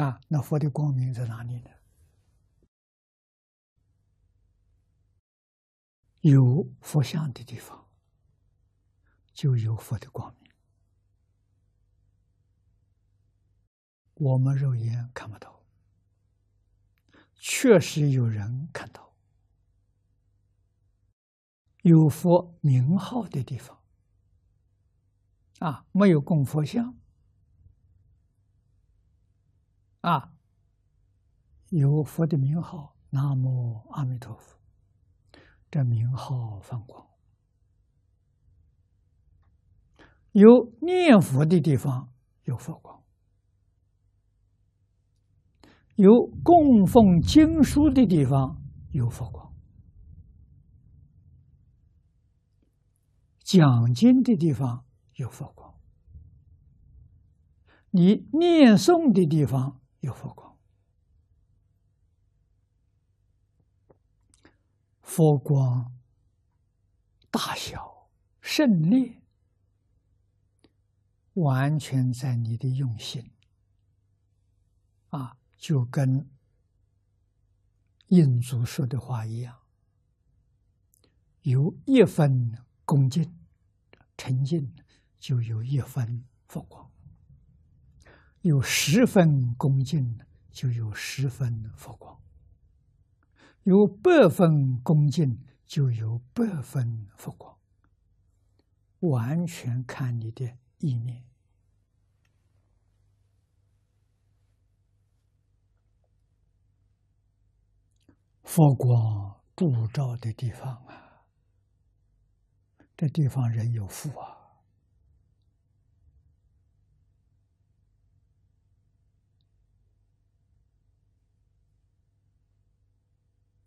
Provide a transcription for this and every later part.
啊，那佛的光明在哪里呢？有佛像的地方，就有佛的光明。我们肉眼看不到，确实有人看到。有佛名号的地方，啊，没有供佛像，啊，有佛的名号，南无阿弥陀佛。这名号放光，有念佛的地方有佛光，有供奉经书的地方有佛光，讲经的地方有佛光，你念诵的地方有佛光。佛光大小胜劣，完全在你的用心啊，就跟印祖说的话一样：有一分恭敬、沉静，就有一分佛光；有十分恭敬，就有十分佛光。有百分恭敬，就有百分佛光，完全看你的意念。佛光普照的地方啊，这地方人有福啊。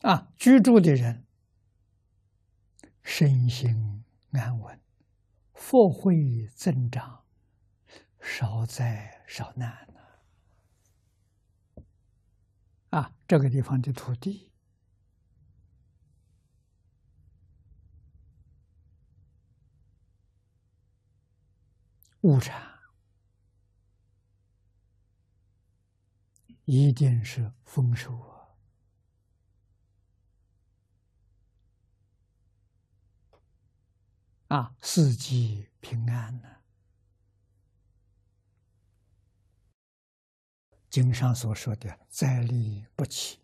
啊，居住的人身心安稳，福慧增长，少灾少难！啊，这个地方的土地物产一定是丰收啊！啊，四季平安呢。经上所说的“灾利不起”，